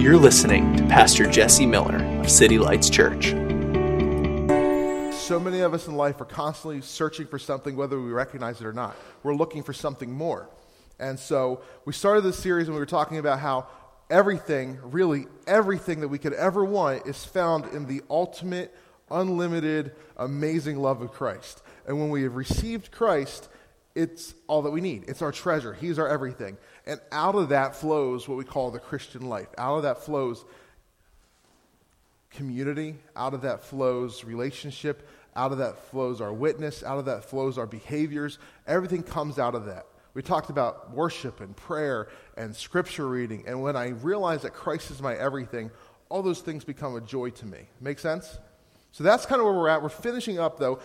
You're listening to Pastor Jesse Miller of City Lights Church. So many of us in life are constantly searching for something, whether we recognize it or not. We're looking for something more. And so we started this series and we were talking about how everything, really everything that we could ever want, is found in the ultimate, unlimited, amazing love of Christ. And when we have received Christ, it's all that we need. It's our treasure. He's our everything. And out of that flows what we call the Christian life. Out of that flows community. Out of that flows relationship. Out of that flows our witness. Out of that flows our behaviors. Everything comes out of that. We talked about worship and prayer and scripture reading. And when I realize that Christ is my everything, all those things become a joy to me. Make sense? So that's kind of where we're at. We're finishing up, though.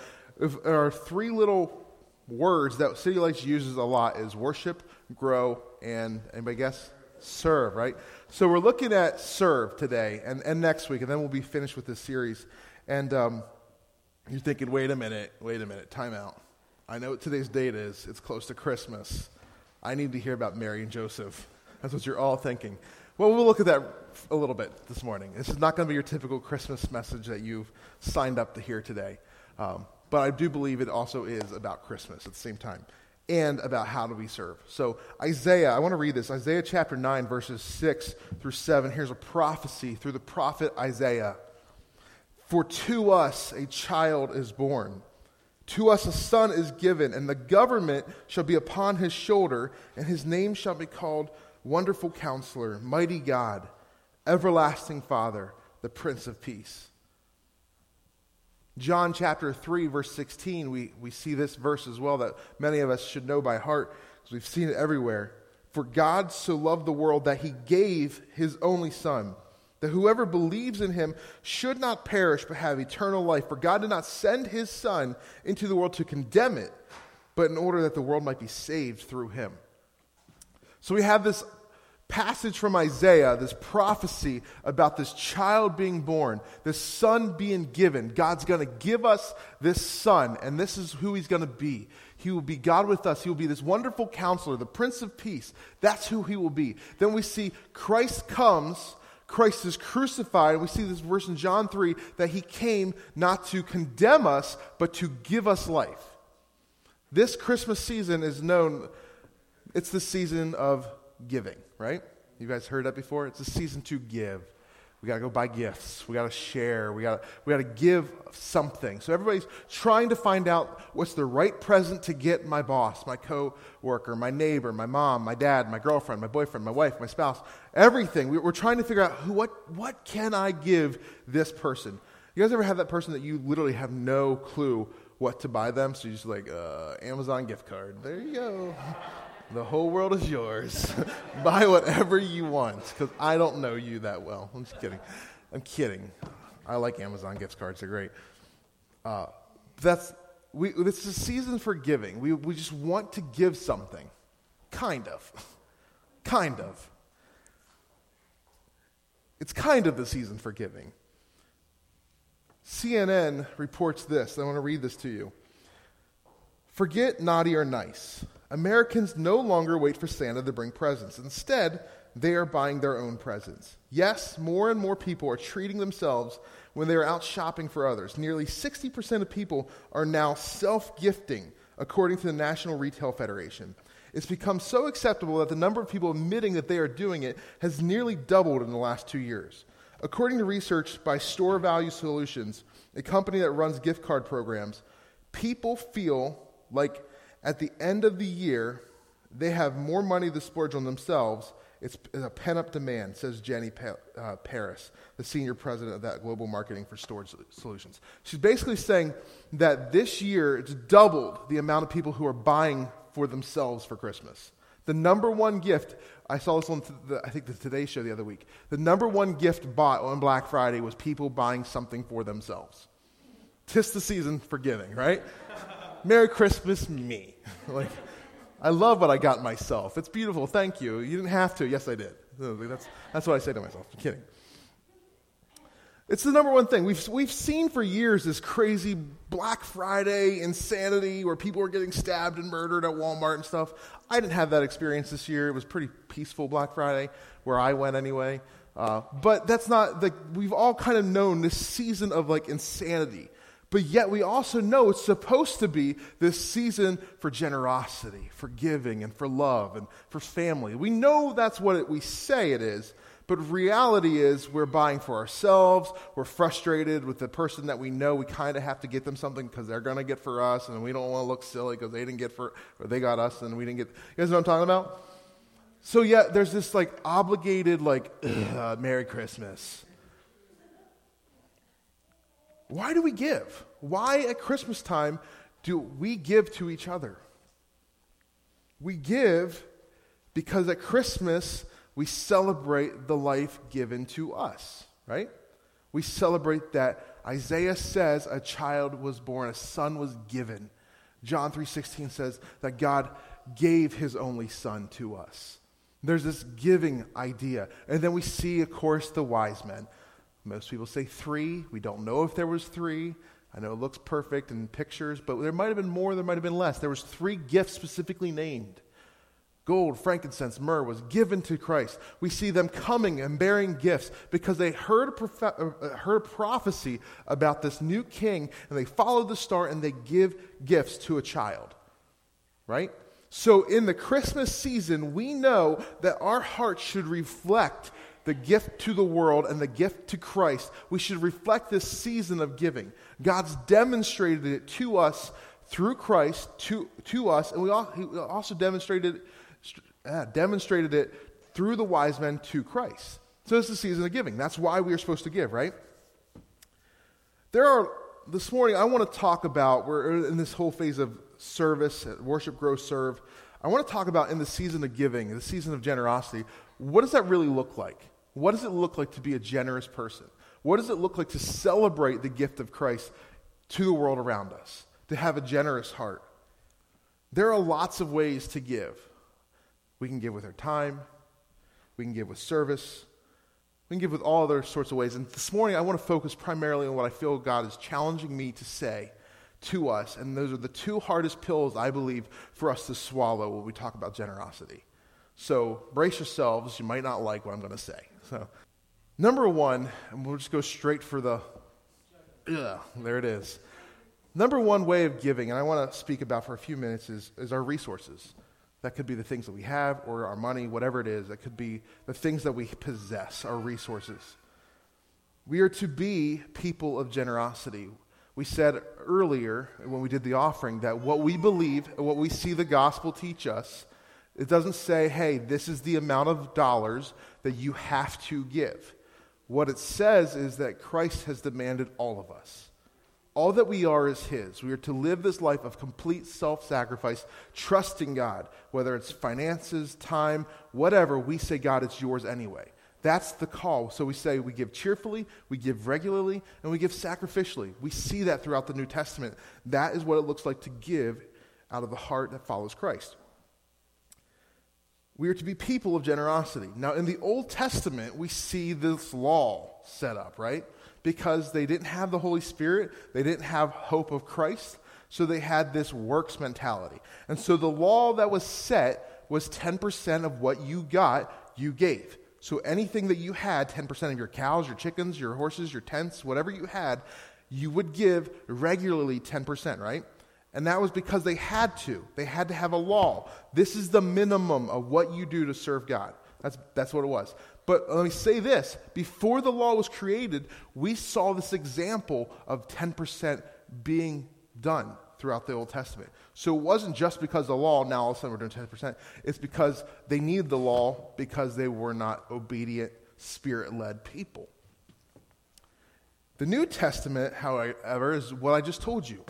Our three little words that City Lights uses a lot is worship, grow, and anybody guess? Serve, right? So we're looking at serve today and, and next week, and then we'll be finished with this series. And um, you're thinking, wait a minute, wait a minute, time out. I know what today's date is. It's close to Christmas. I need to hear about Mary and Joseph. That's what you're all thinking. Well, we'll look at that a little bit this morning. This is not going to be your typical Christmas message that you've signed up to hear today. Um, but I do believe it also is about Christmas at the same time and about how do we serve. So, Isaiah, I want to read this Isaiah chapter 9, verses 6 through 7. Here's a prophecy through the prophet Isaiah. For to us a child is born, to us a son is given, and the government shall be upon his shoulder, and his name shall be called Wonderful Counselor, Mighty God, Everlasting Father, the Prince of Peace. John chapter 3, verse 16, we, we see this verse as well that many of us should know by heart because we've seen it everywhere. For God so loved the world that he gave his only Son, that whoever believes in him should not perish but have eternal life. For God did not send his Son into the world to condemn it, but in order that the world might be saved through him. So we have this passage from Isaiah, this prophecy about this child being born, this son being given. God's going to give us this son, and this is who he's going to be. He will be God with us. He will be this wonderful counselor, the Prince of Peace. That's who he will be. Then we see Christ comes. Christ is crucified. And we see this verse in John 3 that he came not to condemn us, but to give us life. This Christmas season is known, it's the season of giving right? You guys heard that before? It's a season to give. We got to go buy gifts. We got to share. We got we to give something. So everybody's trying to find out what's the right present to get my boss, my coworker, my neighbor, my mom, my dad, my girlfriend, my boyfriend, my wife, my spouse, everything. We're trying to figure out who, what, what can I give this person? You guys ever have that person that you literally have no clue what to buy them? So you just like, uh, Amazon gift card. There you go. The whole world is yours. Buy whatever you want because I don't know you that well. I'm just kidding. I'm kidding. I like Amazon gift cards, they're great. Uh, that's, we, this is a season for giving. We, we just want to give something. Kind of. kind of. It's kind of the season for giving. CNN reports this. I want to read this to you. Forget naughty or nice. Americans no longer wait for Santa to bring presents. Instead, they are buying their own presents. Yes, more and more people are treating themselves when they are out shopping for others. Nearly 60% of people are now self gifting, according to the National Retail Federation. It's become so acceptable that the number of people admitting that they are doing it has nearly doubled in the last two years. According to research by Stored Value Solutions, a company that runs gift card programs, people feel like at the end of the year, they have more money to splurge on themselves. It's a pent up demand, says Jenny pa- uh, Paris, the senior president of that global marketing for storage solutions. She's basically saying that this year it's doubled the amount of people who are buying for themselves for Christmas. The number one gift, I saw this on, the, I think, the Today Show the other week. The number one gift bought on Black Friday was people buying something for themselves. Tis the season for giving, right? Merry Christmas, me. like, I love what I got myself. It's beautiful. Thank you. You didn't have to. Yes, I did. That's, that's what I say to myself. I'm kidding. It's the number one thing. We've, we've seen for years this crazy Black Friday insanity where people are getting stabbed and murdered at Walmart and stuff. I didn't have that experience this year. It was pretty peaceful Black Friday, where I went anyway. Uh, but that's not, the, we've all kind of known this season of like insanity. But yet we also know it's supposed to be this season for generosity, for giving, and for love, and for family. We know that's what it, we say it is. But reality is, we're buying for ourselves. We're frustrated with the person that we know. We kind of have to get them something because they're going to get for us, and we don't want to look silly because they didn't get for, or they got us and we didn't get. You guys know what I'm talking about? So yeah, there's this like obligated like uh, Merry Christmas. Why do we give? Why at Christmas time do we give to each other? We give because at Christmas we celebrate the life given to us, right? We celebrate that Isaiah says a child was born, a son was given. John 3:16 says that God gave his only son to us. There's this giving idea. And then we see of course the wise men. Most people say 3. We don't know if there was 3. I know it looks perfect in pictures, but there might have been more, there might have been less. There was 3 gifts specifically named gold, frankincense, myrrh was given to Christ. We see them coming and bearing gifts because they heard a, prof- uh, heard prophecy about this new king and they followed the star and they give gifts to a child. Right? So in the Christmas season, we know that our hearts should reflect the gift to the world and the gift to Christ. We should reflect this season of giving. God's demonstrated it to us through Christ to, to us, and we also demonstrated uh, demonstrated it through the wise men to Christ. So it's the season of giving. That's why we are supposed to give, right? There are, this morning, I want to talk about, we're in this whole phase of service, worship, grow, serve. I want to talk about in the season of giving, the season of generosity, what does that really look like? What does it look like to be a generous person? What does it look like to celebrate the gift of Christ to the world around us? To have a generous heart? There are lots of ways to give. We can give with our time. We can give with service. We can give with all other sorts of ways. And this morning, I want to focus primarily on what I feel God is challenging me to say to us. And those are the two hardest pills, I believe, for us to swallow when we talk about generosity. So brace yourselves. You might not like what I'm going to say. So, number one, and we'll just go straight for the, yeah, there it is. Number one way of giving, and I want to speak about for a few minutes, is, is our resources. That could be the things that we have or our money, whatever it is. That could be the things that we possess, our resources. We are to be people of generosity. We said earlier when we did the offering that what we believe, what we see the gospel teach us, it doesn't say, hey, this is the amount of dollars that you have to give. What it says is that Christ has demanded all of us. All that we are is His. We are to live this life of complete self sacrifice, trusting God, whether it's finances, time, whatever. We say, God, it's yours anyway. That's the call. So we say we give cheerfully, we give regularly, and we give sacrificially. We see that throughout the New Testament. That is what it looks like to give out of the heart that follows Christ. We are to be people of generosity. Now, in the Old Testament, we see this law set up, right? because they didn't have the Holy Spirit, they didn't have hope of Christ, so they had this works mentality. And so the law that was set was 10% of what you got, you gave. So anything that you had, 10% of your cows, your chickens, your horses, your tents, whatever you had, you would give regularly 10%, right? And that was because they had to. They had to have a law. This is the minimum of what you do to serve God. That's, that's what it was. But let me say this before the law was created, we saw this example of 10% being done throughout the Old Testament. So it wasn't just because the law, now all of a sudden we're doing 10%. It's because they needed the law because they were not obedient, spirit led people. The New Testament, however, is what I just told you.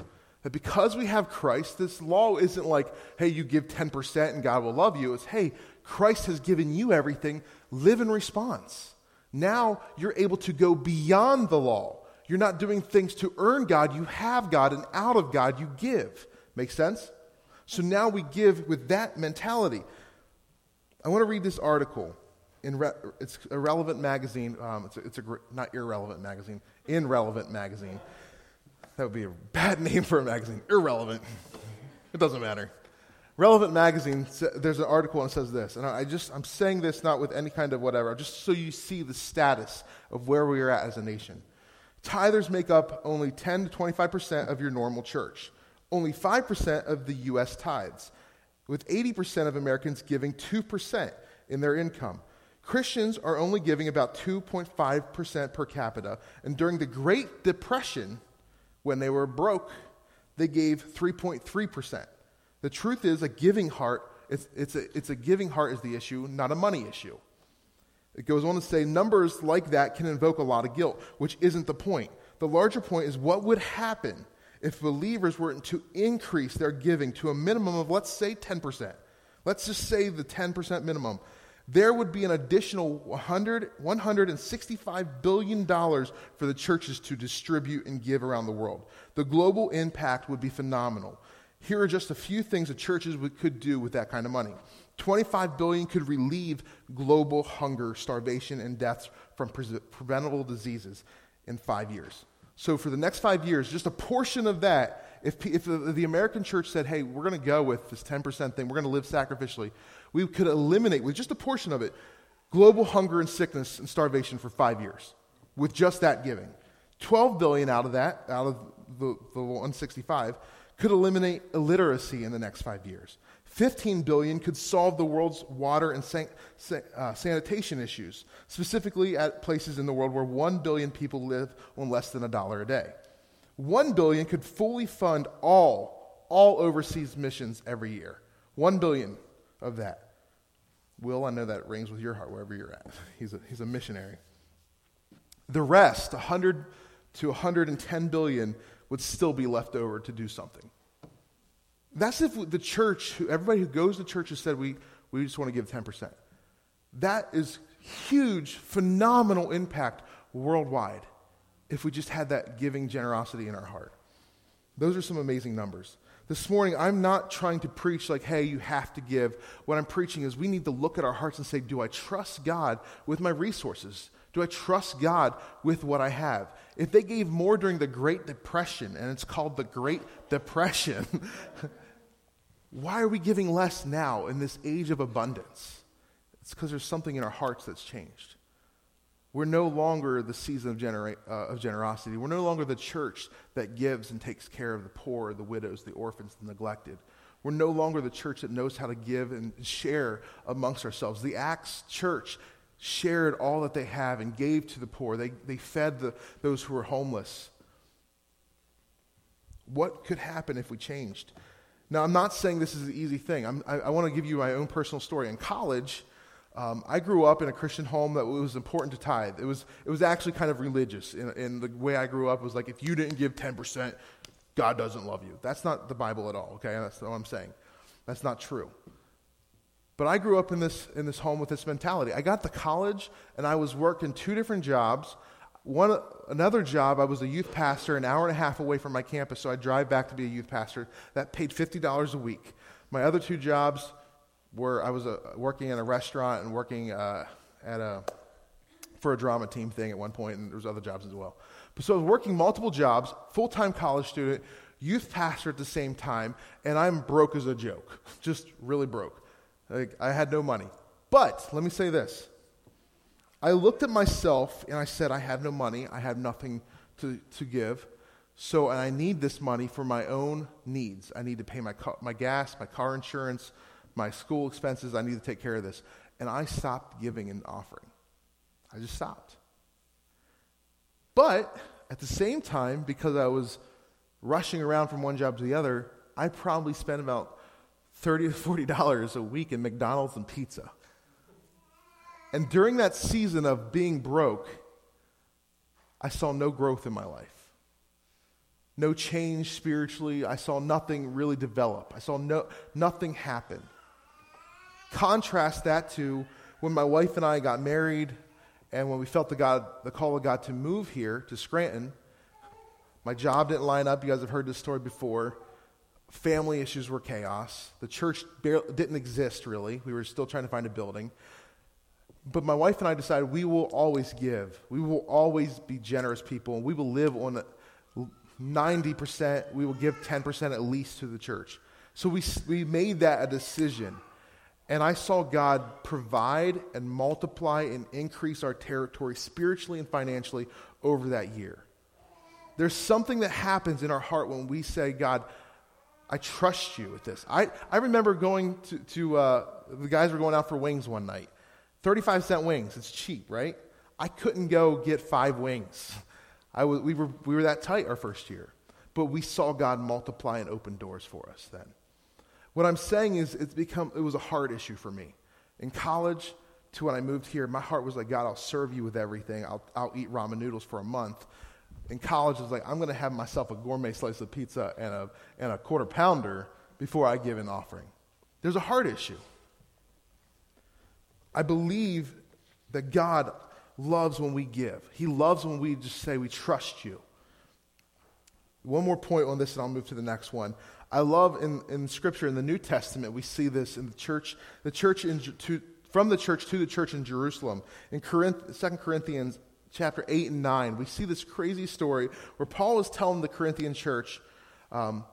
That because we have Christ, this law isn't like, hey, you give 10% and God will love you. It's, hey, Christ has given you everything, live in response. Now you're able to go beyond the law. You're not doing things to earn God, you have God, and out of God you give. Make sense? So now we give with that mentality. I want to read this article in re- it's a relevant magazine. Um, it's a, it's a gr- not irrelevant magazine, irrelevant magazine. That would be a bad name for a magazine. Irrelevant. It doesn't matter. Relevant magazine. There's an article and says this, and I just I'm saying this not with any kind of whatever, just so you see the status of where we are at as a nation. Tithers make up only 10 to 25 percent of your normal church. Only 5 percent of the U.S. tithes, with 80 percent of Americans giving 2 percent in their income. Christians are only giving about 2.5 percent per capita, and during the Great Depression, when they were broke, they gave 3.3 percent. The truth is, a giving heart, it's, it's, a, it's a giving heart is the issue, not a money issue. It goes on to say numbers like that can invoke a lot of guilt, which isn't the point. The larger point is what would happen if believers were to increase their giving to a minimum of, let's say, 10%. Let's just say the 10% minimum. There would be an additional 100, $165 billion for the churches to distribute and give around the world. The global impact would be phenomenal. Here are just a few things that churches could do with that kind of money. 25 billion could relieve global hunger, starvation, and deaths from pre- preventable diseases in five years. So, for the next five years, just a portion of that, if, if the, the American church said, hey, we're going to go with this 10% thing, we're going to live sacrificially, we could eliminate, with just a portion of it, global hunger and sickness and starvation for five years with just that giving. 12 billion out of that, out of the, the 165, could eliminate illiteracy in the next five years. 15 billion could solve the world's water and san- uh, sanitation issues, specifically at places in the world where 1 billion people live on less than a dollar a day. 1 billion could fully fund all all overseas missions every year. 1 billion of that. Will, I know that rings with your heart wherever you're at. He's a, he's a missionary. The rest, 100 to 110 billion, would still be left over to do something. That's if the church, everybody who goes to church has said, we, we just want to give 10%. That is huge, phenomenal impact worldwide if we just had that giving generosity in our heart. Those are some amazing numbers. This morning, I'm not trying to preach like, hey, you have to give. What I'm preaching is we need to look at our hearts and say, do I trust God with my resources? Do I trust God with what I have? If they gave more during the Great Depression, and it's called the Great Depression, why are we giving less now in this age of abundance? It's because there's something in our hearts that's changed. We're no longer the season of, genera- uh, of, generosity. We're no longer the church that gives and takes care of the poor, the widows, the orphans, the neglected. We're no longer the church that knows how to give and share amongst ourselves. The Acts church shared all that they have and gave to the poor. They, they fed the, those who were homeless. What could happen if we changed? Now, I'm not saying this is an easy thing. I'm, i I, want to give you my own personal story. In college, um, I grew up in a Christian home that was important to tithe. It was, it was actually kind of religious. In the way I grew up was like, if you didn't give 10%, God doesn't love you. That's not the Bible at all, okay? That's what I'm saying. That's not true. But I grew up in this, in this home with this mentality. I got to college and I was working two different jobs. One, another job, I was a youth pastor an hour and a half away from my campus, so I'd drive back to be a youth pastor. That paid $50 a week. My other two jobs were I was uh, working in a restaurant and working uh, at a, for a drama team thing at one point, and there was other jobs as well. But so I was working multiple jobs, full time college student, youth pastor at the same time, and I'm broke as a joke, just really broke. Like, I had no money. But let me say this I looked at myself and I said, I have no money, I have nothing to, to give. So, and I need this money for my own needs. I need to pay my, my gas, my car insurance, my school expenses. I need to take care of this. And I stopped giving and offering. I just stopped. But at the same time, because I was rushing around from one job to the other, I probably spent about 30 to 40 dollars a week in McDonald's and pizza. And during that season of being broke, I saw no growth in my life. No change spiritually. I saw nothing really develop. I saw no, nothing happen. Contrast that to when my wife and I got married and when we felt the, God, the call of God to move here to Scranton. My job didn't line up. You guys have heard this story before. Family issues were chaos. The church barely, didn't exist, really. We were still trying to find a building. But my wife and I decided we will always give. We will always be generous people, and we will live on 90%. We will give 10% at least to the church. So we, we made that a decision. And I saw God provide and multiply and increase our territory spiritually and financially over that year. There's something that happens in our heart when we say, God, I trust you with this. I, I remember going to, to uh, the guys were going out for wings one night. 35 cent wings. It's cheap, right? I couldn't go get five wings. I was, we, were, we were that tight our first year. But we saw God multiply and open doors for us then. What I'm saying is it's become, it was a hard issue for me. In college to when I moved here, my heart was like, God, I'll serve you with everything. I'll, I'll eat ramen noodles for a month. In college, it was like, I'm going to have myself a gourmet slice of pizza and a, and a quarter pounder before I give an offering. There's a heart issue. I believe that God loves when we give. He loves when we just say, We trust you. One more point on this, and I'll move to the next one. I love in, in Scripture, in the New Testament, we see this in the church, the church in, to, from the church to the church in Jerusalem. In Corinth, 2 Corinthians chapter 8 and 9, we see this crazy story where Paul is telling the Corinthian church, um,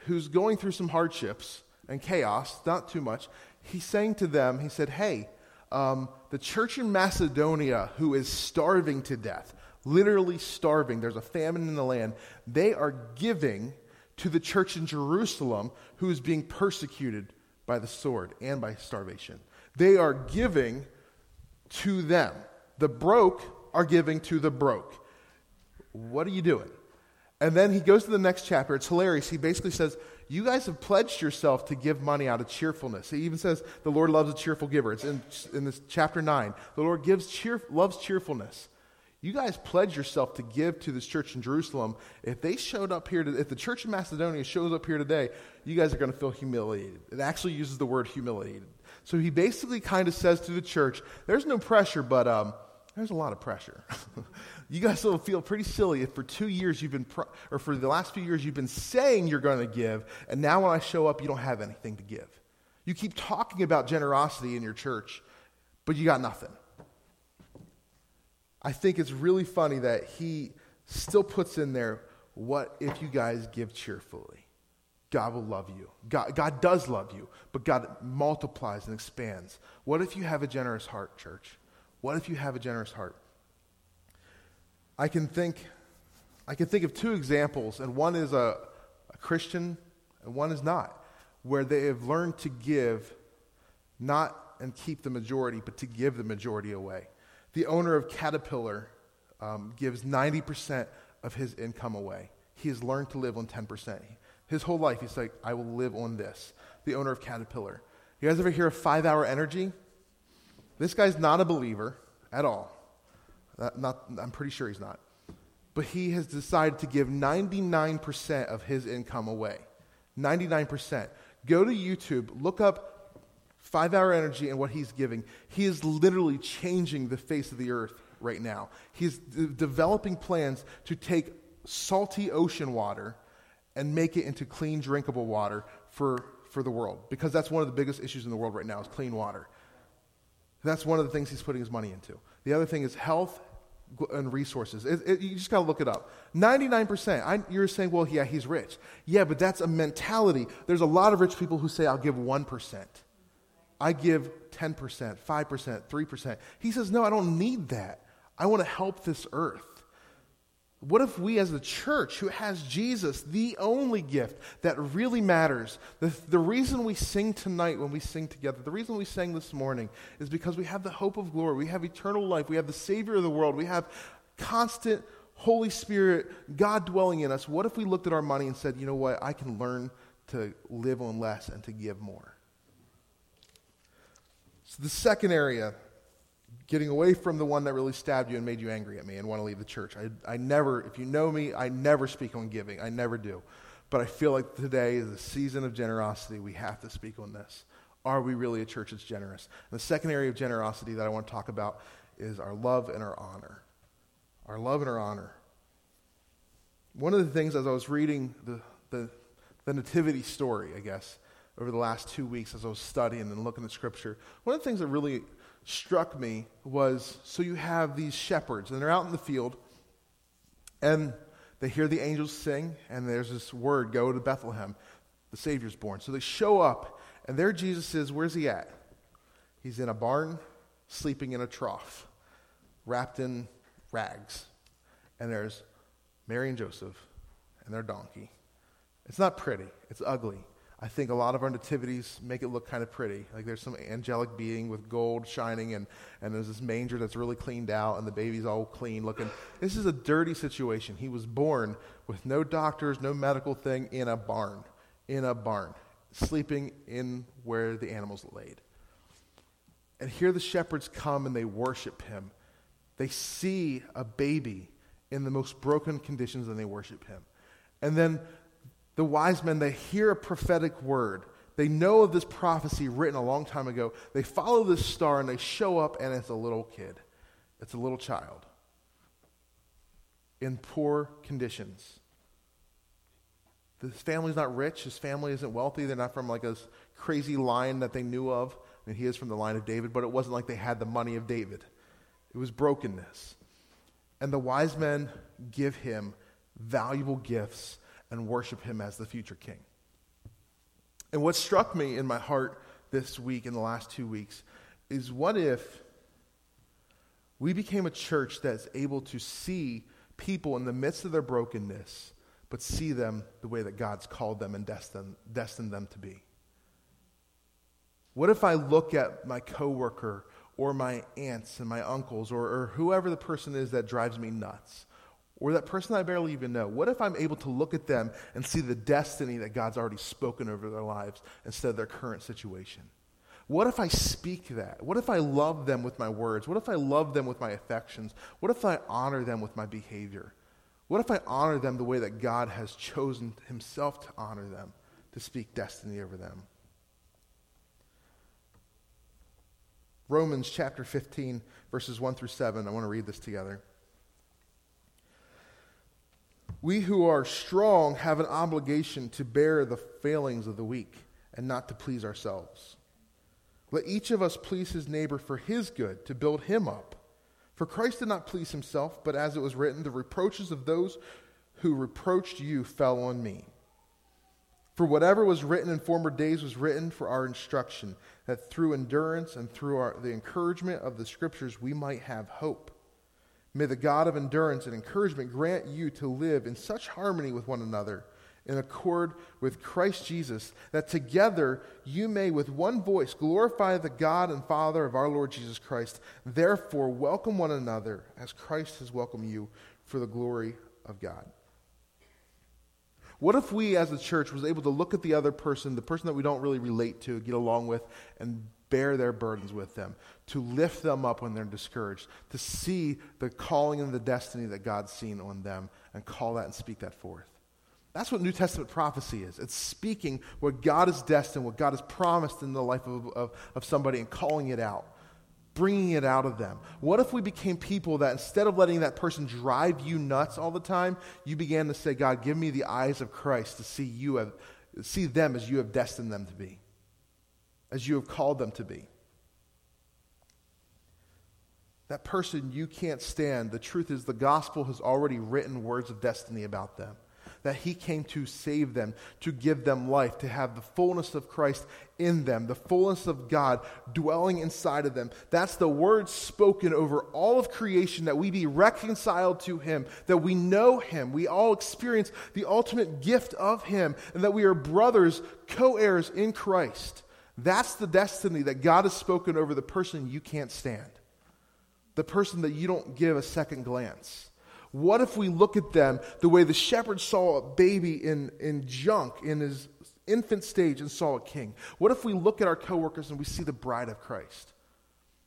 who's going through some hardships and chaos, not too much, he's saying to them, he said, Hey, um, the church in Macedonia who is starving to death, literally starving, there's a famine in the land, they are giving to the church in Jerusalem who is being persecuted by the sword and by starvation. They are giving to them. The broke are giving to the broke. What are you doing? And then he goes to the next chapter. It's hilarious. He basically says, You guys have pledged yourself to give money out of cheerfulness. He even says, The Lord loves a cheerful giver. It's in, in this chapter 9. The Lord gives cheer, loves cheerfulness. You guys pledge yourself to give to this church in Jerusalem. If they showed up here, to, if the church in Macedonia shows up here today, you guys are going to feel humiliated. It actually uses the word humiliated. So he basically kind of says to the church, there's no pressure, but um, there's a lot of pressure. you guys will feel pretty silly if for two years you've been, or for the last few years you've been saying you're going to give, and now when I show up, you don't have anything to give. You keep talking about generosity in your church, but you got nothing. I think it's really funny that he still puts in there, what if you guys give cheerfully? God will love you. God, God does love you, but God multiplies and expands. What if you have a generous heart, church? What if you have a generous heart? I can think, I can think of two examples, and one is a, a Christian and one is not, where they have learned to give, not and keep the majority, but to give the majority away the owner of Caterpillar um, gives 90% of his income away. He has learned to live on 10%. His whole life, he's like, I will live on this. The owner of Caterpillar. You guys ever hear of five hour energy? This guy's not a believer at all. Not, not, I'm pretty sure he's not. But he has decided to give 99% of his income away. 99%. Go to YouTube, look up five hour energy and what he's giving, he is literally changing the face of the earth right now. He's d- developing plans to take salty ocean water and make it into clean, drinkable water for, for the world. Because that's one of the biggest issues in the world right now is clean water. That's one of the things he's putting his money into. The other thing is health and resources. It, it, you just got to look it up. 99%. I, you're saying, well, yeah, he's rich. Yeah, but that's a mentality. There's a lot of rich people who say, I'll give 1%. I give 10%, 5%, 3%. He says, No, I don't need that. I want to help this earth. What if we, as the church who has Jesus, the only gift that really matters, the, the reason we sing tonight when we sing together, the reason we sang this morning is because we have the hope of glory, we have eternal life, we have the Savior of the world, we have constant Holy Spirit, God dwelling in us. What if we looked at our money and said, you know what, I can learn to live on less and to give more? So the second area, getting away from the one that really stabbed you and made you angry at me and want to leave the church. I, I never, if you know me, I never speak on giving. I never do. But I feel like today is a season of generosity. We have to speak on this. Are we really a church that's generous? And the second area of generosity that I want to talk about is our love and our honor. Our love and our honor. One of the things as I was reading the, the, the nativity story, I guess, over the last two weeks as I was studying and looking at Scripture, one of the things that really struck me was so you have these shepherds, and they're out in the field, and they hear the angels sing, and there's this word go to Bethlehem. The Savior's born. So they show up, and there Jesus is. Where's he at? He's in a barn, sleeping in a trough, wrapped in rags. And there's Mary and Joseph and their donkey. It's not pretty, it's ugly. I think a lot of our nativities make it look kind of pretty. Like there's some angelic being with gold shining, and, and there's this manger that's really cleaned out, and the baby's all clean looking. This is a dirty situation. He was born with no doctors, no medical thing, in a barn. In a barn. Sleeping in where the animals laid. And here the shepherds come and they worship him. They see a baby in the most broken conditions and they worship him. And then the wise men, they hear a prophetic word. They know of this prophecy written a long time ago. They follow this star and they show up, and it's a little kid. It's a little child in poor conditions. His family's not rich. His family isn't wealthy. They're not from like a crazy line that they knew of. I mean, he is from the line of David, but it wasn't like they had the money of David. It was brokenness. And the wise men give him valuable gifts and worship him as the future king. And what struck me in my heart this week, in the last two weeks, is what if we became a church that's able to see people in the midst of their brokenness, but see them the way that God's called them and destined, destined them to be? What if I look at my coworker or my aunts and my uncles or, or whoever the person is that drives me nuts? Or that person I barely even know? What if I'm able to look at them and see the destiny that God's already spoken over their lives instead of their current situation? What if I speak that? What if I love them with my words? What if I love them with my affections? What if I honor them with my behavior? What if I honor them the way that God has chosen Himself to honor them, to speak destiny over them? Romans chapter 15, verses 1 through 7. I want to read this together. We who are strong have an obligation to bear the failings of the weak and not to please ourselves. Let each of us please his neighbor for his good, to build him up. For Christ did not please himself, but as it was written, the reproaches of those who reproached you fell on me. For whatever was written in former days was written for our instruction, that through endurance and through our, the encouragement of the Scriptures we might have hope. May the God of endurance and encouragement grant you to live in such harmony with one another, in accord with Christ Jesus, that together you may with one voice glorify the God and Father of our Lord Jesus Christ. Therefore, welcome one another as Christ has welcomed you for the glory of God. What if we as a church was able to look at the other person, the person that we don't really relate to, get along with, and bear their burdens with them, to lift them up when they're discouraged, to see the calling and the destiny that God's seen on them and call that and speak that forth. That's what New Testament prophecy is. It's speaking what God has destined, what God has promised in the life of, of, of somebody and calling it out, bringing it out of them. What if we became people that instead of letting that person drive you nuts all the time, you began to say, God, give me the eyes of Christ to see you have, see them as you have destined them to be as you have called them to be. That person you can't stand, the truth is the gospel has already written words of destiny about them. That he came to save them, to give them life, to have the fullness of Christ in them, the fullness of God dwelling inside of them. That's the word spoken over all of creation that we be reconciled to him, that we know him, we all experience the ultimate gift of him, and that we are brothers, co heirs in Christ. That's the destiny that God has spoken over the person you can't stand, the person that you don't give a second glance. What if we look at them the way the shepherd saw a baby in, in junk in his infant stage and saw a king? What if we look at our coworkers and we see the bride of Christ?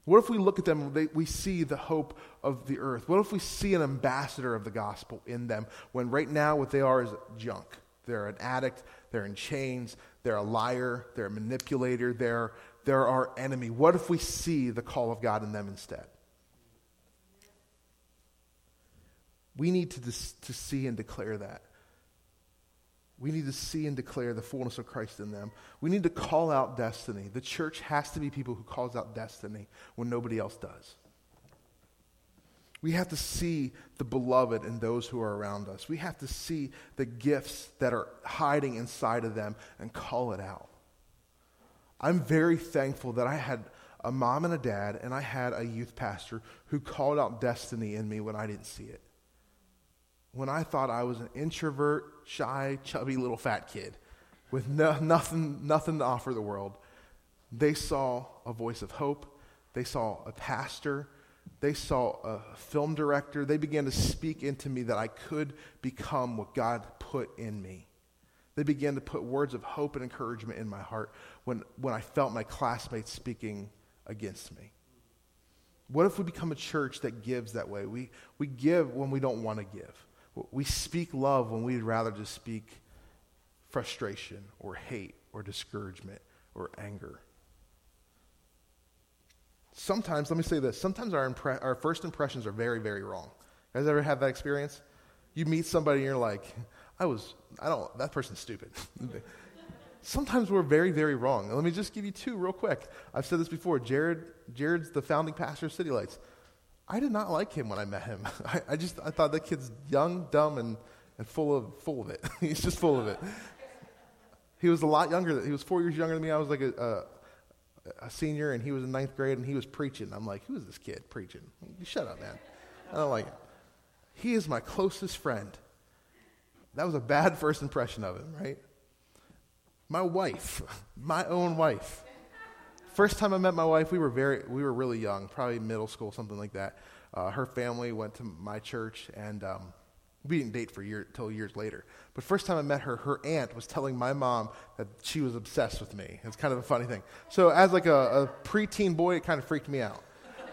What if we look at them and we see the hope of the earth? What if we see an ambassador of the gospel in them when right now what they are is junk? They're an addict, they're in chains, they're a liar, they're a manipulator, they're, they're our enemy. What if we see the call of God in them instead? We need to, dis- to see and declare that. We need to see and declare the fullness of Christ in them. We need to call out destiny. The church has to be people who calls out destiny when nobody else does. We have to see the beloved in those who are around us. We have to see the gifts that are hiding inside of them and call it out. I'm very thankful that I had a mom and a dad, and I had a youth pastor who called out destiny in me when I didn't see it. When I thought I was an introvert, shy, chubby little fat kid with no, nothing, nothing to offer the world, they saw a voice of hope. They saw a pastor they saw a film director. They began to speak into me that I could become what God put in me. They began to put words of hope and encouragement in my heart when, when I felt my classmates speaking against me. What if we become a church that gives that way? We, we give when we don't want to give. We speak love when we'd rather just speak frustration or hate or discouragement or anger sometimes, let me say this, sometimes our, impre- our first impressions are very, very wrong. You guys ever have that experience? You meet somebody and you're like, I was, I don't, that person's stupid. sometimes we're very, very wrong. Let me just give you two real quick. I've said this before. Jared, Jared's the founding pastor of City Lights. I did not like him when I met him. I, I just, I thought that kid's young, dumb, and, and full of, full of it. He's just full of it. He was a lot younger. He was four years younger than me. I was like a, a senior and he was in ninth grade and he was preaching. I'm like, who is this kid preaching? Shut up, man. I don't like it. He is my closest friend. That was a bad first impression of him, right? My wife, my own wife. First time I met my wife, we were very, we were really young, probably middle school, something like that. Uh, her family went to my church, and um, we didn't date for year, until years later. But first time I met her, her aunt was telling my mom that she was obsessed with me. It's kind of a funny thing. So as like a, a preteen boy, it kind of freaked me out.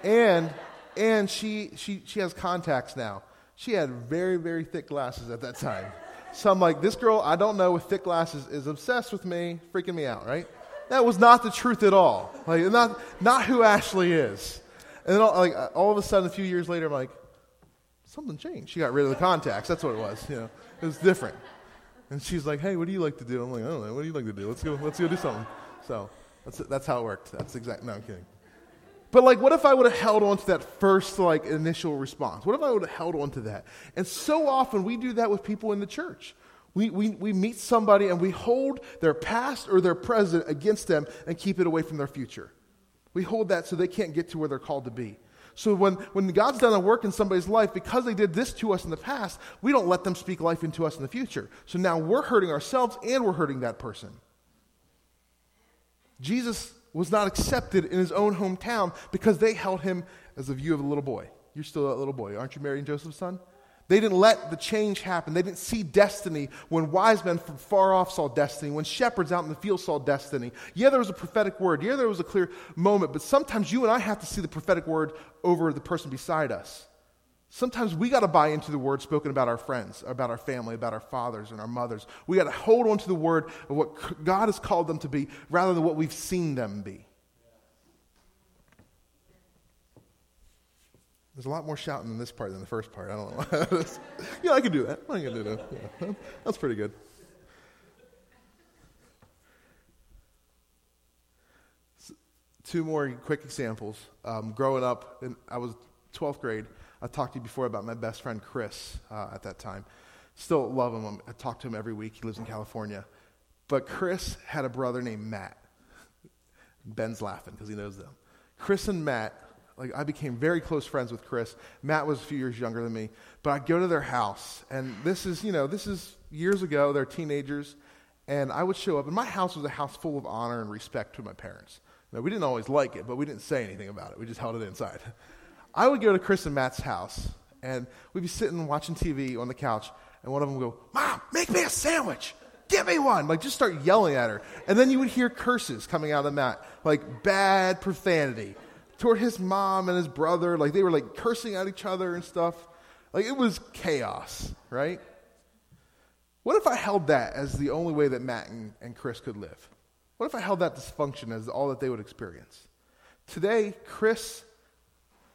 And and she she she has contacts now. She had very very thick glasses at that time. So I'm like, this girl I don't know with thick glasses is obsessed with me, freaking me out, right? That was not the truth at all. Like not not who Ashley is. And then all, like all of a sudden, a few years later, I'm like, something changed. She got rid of the contacts. That's what it was. You know, it was different. And she's like, "Hey, what do you like to do?" I'm like, "I don't know. What do you like to do? Let's go. Let's go do something." So that's that's how it worked. That's exactly. No, I'm kidding. But like, what if I would have held on to that first like initial response? What if I would have held on to that? And so often we do that with people in the church. We, we, we meet somebody and we hold their past or their present against them and keep it away from their future. We hold that so they can't get to where they're called to be. So when, when God's done a work in somebody's life, because they did this to us in the past, we don't let them speak life into us in the future. So now we're hurting ourselves and we're hurting that person. Jesus was not accepted in his own hometown because they held him as a view of a little boy. You're still a little boy. Aren't you Mary and Joseph's son? They didn't let the change happen. They didn't see destiny when wise men from far off saw destiny, when shepherds out in the field saw destiny. Yeah, there was a prophetic word. Yeah, there was a clear moment, but sometimes you and I have to see the prophetic word over the person beside us. Sometimes we got to buy into the word spoken about our friends, about our family, about our fathers and our mothers. We got to hold on to the word of what God has called them to be rather than what we've seen them be. There's a lot more shouting in this part than the first part. I don't know. yeah, I can do that. I can do that. Yeah, that's pretty good. Two more quick examples. Um, growing up, in, I was 12th grade. I talked to you before about my best friend Chris uh, at that time. Still love him. I talk to him every week. He lives in California. But Chris had a brother named Matt. Ben's laughing because he knows them. Chris and Matt like I became very close friends with Chris. Matt was a few years younger than me, but I'd go to their house, and this is, you know, this is years ago. They're teenagers, and I would show up, and my house was a house full of honor and respect to my parents. Now, we didn't always like it, but we didn't say anything about it. We just held it inside. I would go to Chris and Matt's house, and we'd be sitting watching TV on the couch, and one of them would go, "Mom, make me a sandwich." Give me one. Like, just start yelling at her. And then you would hear curses coming out of Matt, like bad profanity toward his mom and his brother. Like they were like cursing at each other and stuff. Like it was chaos, right? What if I held that as the only way that Matt and, and Chris could live? What if I held that dysfunction as all that they would experience? Today, Chris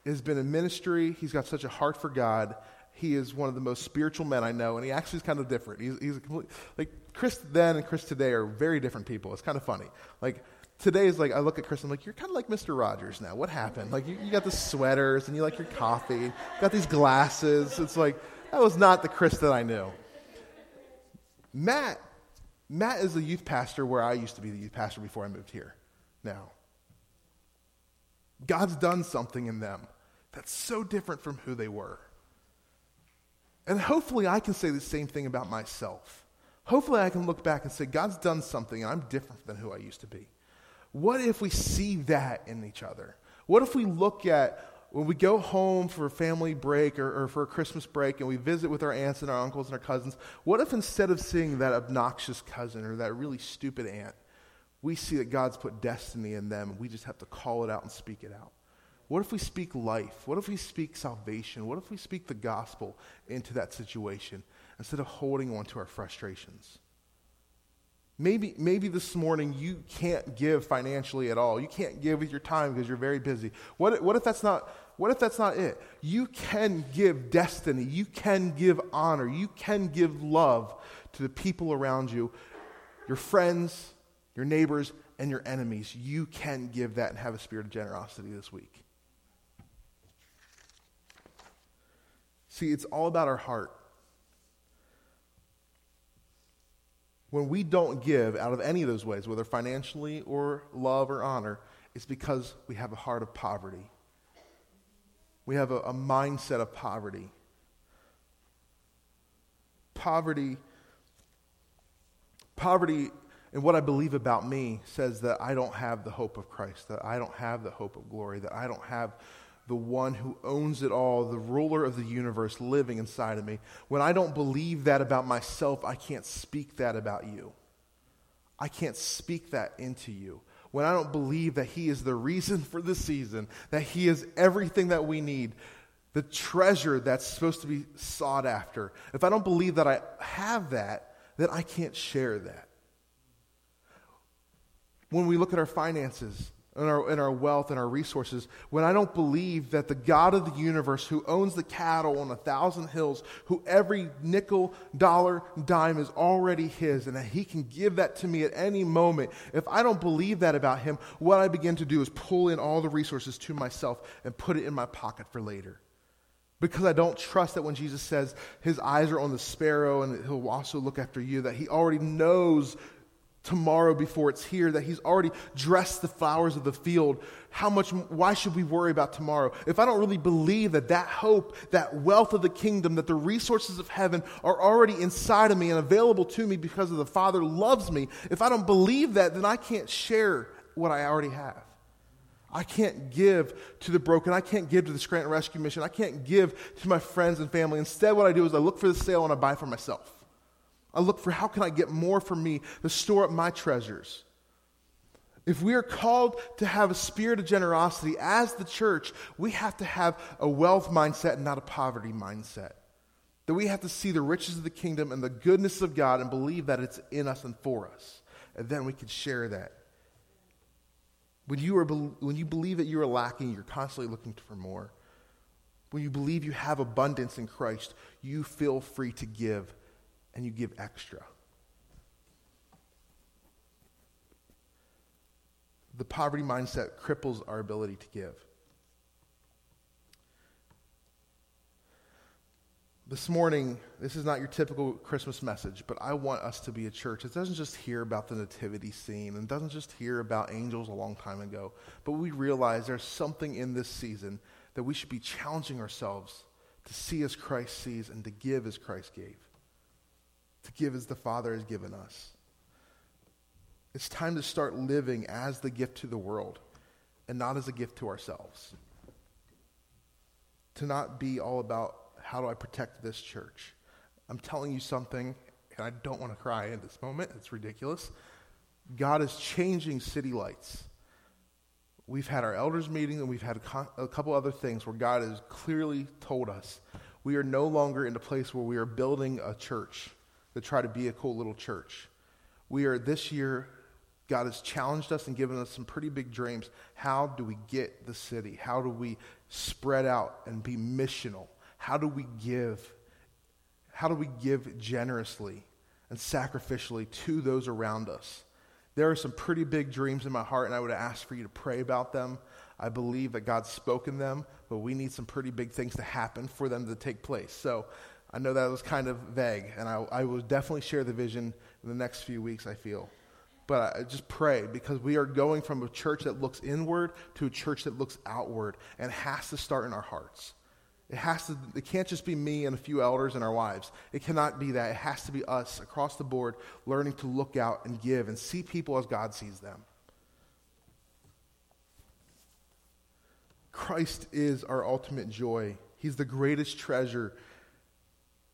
has been in ministry. He's got such a heart for God. he is one of the most spiritual men I know, and he actually is kind of different. He's, he's a complete, like, Chris then and Chris today are very different people. It's kind of funny. Like, today is like, I look at Chris, and I'm like, you're kind of like Mr. Rogers now. What happened? Like, you, you got the sweaters, and you like your coffee, got these glasses. It's like, that was not the Chris that I knew. Matt, Matt is the youth pastor where I used to be the youth pastor before I moved here now. God's done something in them that's so different from who they were. And hopefully, I can say the same thing about myself. Hopefully, I can look back and say, God's done something, and I'm different than who I used to be. What if we see that in each other? What if we look at when we go home for a family break or, or, for a Christmas break and we visit with our aunts and our uncles and our cousins, what if instead of seeing that obnoxious cousin or that really stupid aunt, we see that God's put destiny in them and we just have to call it out and speak it out? What if we speak life? What if we speak salvation? What if we speak the gospel into that situation instead of holding on to our frustrations? Maybe, maybe this morning you can't give financially at all. You can't give with your time because you're very busy. What, what, if that's not, what if that's not it? You can give destiny. You can give honor. You can give love to the people around you, your friends, your neighbors, and your enemies. You can give that and have a spirit of generosity this week. See, it's all about our heart. When we don't give out of any of those ways, whether financially or love or honor, it's because we have a heart of poverty. We have a, a mindset of poverty. Poverty, poverty, and what I believe about me says that I don't have the hope of Christ, that I don't have the hope of glory, that I don't have the one who owns it all, the ruler of the universe living inside of me. When I don't believe that about myself, I can't speak that about you. I can't speak that into you. When I don't believe that He is the reason for the season, that He is everything that we need, the treasure that's supposed to be sought after, if I don't believe that I have that, then I can't share that. When we look at our finances, and our, and our wealth and our resources when I don't believe that the God of the universe, who owns the cattle on a thousand hills, who every nickel, dollar, dime is already his, and that he can give that to me at any moment, if I don't believe that about him, what I begin to do is pull in all the resources to myself and put it in my pocket for later. Because I don't trust that when Jesus says his eyes are on the sparrow and he'll also look after you, that he already knows tomorrow before it's here, that He's already dressed the flowers of the field. How much, why should we worry about tomorrow? If I don't really believe that that hope, that wealth of the kingdom, that the resources of heaven are already inside of me and available to me because of the Father loves me, if I don't believe that, then I can't share what I already have. I can't give to the broken. I can't give to the Scranton Rescue Mission. I can't give to my friends and family. Instead, what I do is I look for the sale and I buy for myself. I look for how can I get more for me to store up my treasures. If we are called to have a spirit of generosity as the church, we have to have a wealth mindset and not a poverty mindset. That we have to see the riches of the kingdom and the goodness of God and believe that it's in us and for us. And then we can share that. When you, are, when you believe that you are lacking, you're constantly looking for more. When you believe you have abundance in Christ, you feel free to give and you give extra. The poverty mindset cripples our ability to give. This morning, this is not your typical Christmas message, but I want us to be a church that doesn't just hear about the nativity scene and doesn't just hear about angels a long time ago, but we realize there's something in this season that we should be challenging ourselves to see as Christ sees and to give as Christ gave to give as the Father has given us. It's time to start living as the gift to the world and not as a gift to ourselves. To not be all about how do I protect this church. I'm telling you something, and I don't want to cry in this moment, it's ridiculous. God is changing city lights. We've had our elders meeting, and we've had a, couple other things where God has clearly told us we are no longer in a place where we are building a church to try to be a cool little church. We are this year, God has challenged us and given us some pretty big dreams. How do we get the city? How do we spread out and be missional? How do we give? How do we give generously and sacrificially to those around us? There are some pretty big dreams in my heart, and I would ask for you to pray about them. I believe that God's spoken them, but we need some pretty big things to happen for them to take place. So I know that was kind of vague, and I, I will definitely share the vision in the next few weeks, I feel. But I just pray because we are going from a church that looks inward to a church that looks outward and has to start in our hearts. It has to it can't just be me and a few elders and our wives. It cannot be that. It has to be us across the board learning to look out and give and see people as God sees them. Christ is our ultimate joy. He's the greatest treasure.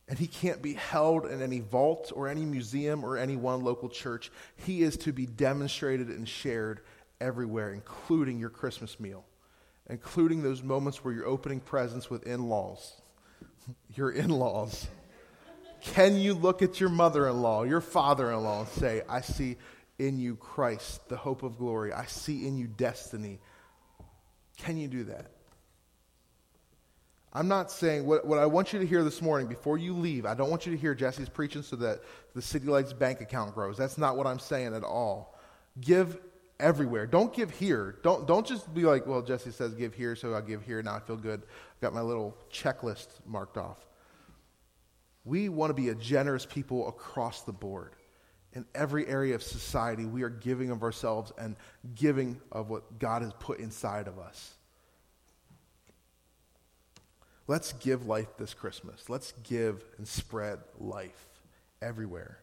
And he can't be held in any vault or any museum or any one local church. He is to be demonstrated and shared everywhere, including your Christmas meal, including those moments where you're opening presents with in laws. Your in laws. Can you look at your mother in law, your father in law, and say, I see in you Christ, the hope of glory. I see in you destiny. Can you do that? I'm not saying what, what I want you to hear this morning before you leave. I don't want you to hear Jesse's preaching so that the City Lights bank account grows. That's not what I'm saying at all. Give everywhere. Don't give here. Don't, don't just be like, well, Jesse says give here, so I'll give here. Now I feel good. I've got my little checklist marked off. We want to be a generous people across the board. In every area of society, we are giving of ourselves and giving of what God has put inside of us. Let's give life this Christmas. Let's give and spread life everywhere.